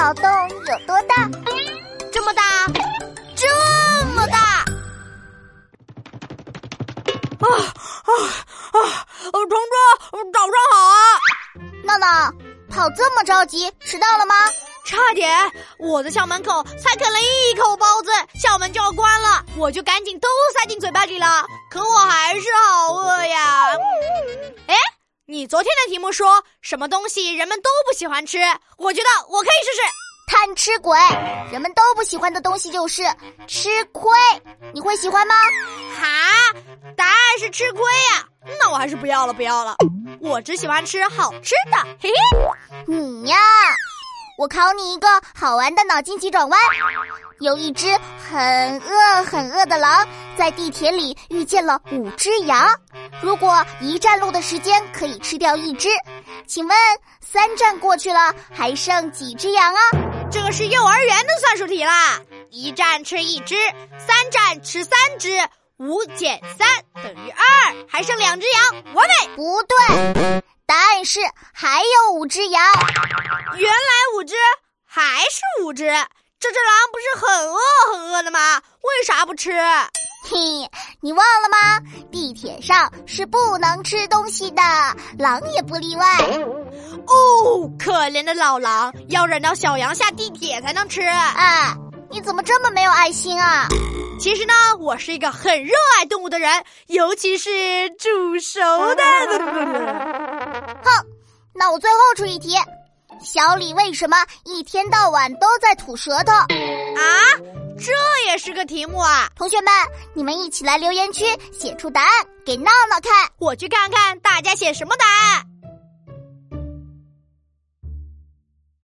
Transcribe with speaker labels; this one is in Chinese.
Speaker 1: 脑洞有多大？
Speaker 2: 这么大，这么大！啊啊
Speaker 3: 啊！同志，早上好啊！
Speaker 1: 闹闹，跑这么着急，迟到了吗？
Speaker 2: 差点，我在校门口才啃了一口包子，校门就要关了，我就赶紧都塞进嘴巴里了。可我还是好饿呀！哎，你昨天的题目说什么东西人们都不喜欢吃？我觉得我可以试试。
Speaker 1: 贪吃鬼，人们都不喜欢的东西就是吃亏，你会喜欢吗？
Speaker 2: 哈，答案是吃亏呀。那我还是不要了，不要了。我只喜欢吃好吃的。嘿嘿，
Speaker 1: 你呀。我考你一个好玩的脑筋急转弯：有一只很饿很饿的狼，在地铁里遇见了五只羊。如果一站路的时间可以吃掉一只，请问三站过去了还剩几只羊啊？
Speaker 2: 这个是幼儿园的算术题啦！一站吃一只，三站吃三只，五减三等于二，还剩两只羊，完美。
Speaker 1: 不对。答案是还有五只羊，
Speaker 2: 原来五只还是五只，这只狼不是很饿很饿的吗？为啥不吃？
Speaker 1: 嘿，你忘了吗？地铁上是不能吃东西的，狼也不例外。
Speaker 2: 哦，可怜的老狼，要忍到小羊下地铁才能吃。
Speaker 1: 啊，你怎么这么没有爱心啊？
Speaker 2: 其实呢，我是一个很热爱动物的人，尤其是煮熟的。
Speaker 1: 哼，那我最后出一题：小李为什么一天到晚都在吐舌头？
Speaker 2: 啊，这也是个题目啊！
Speaker 1: 同学们，你们一起来留言区写出答案给闹闹看，
Speaker 2: 我去看看大家写什么答案。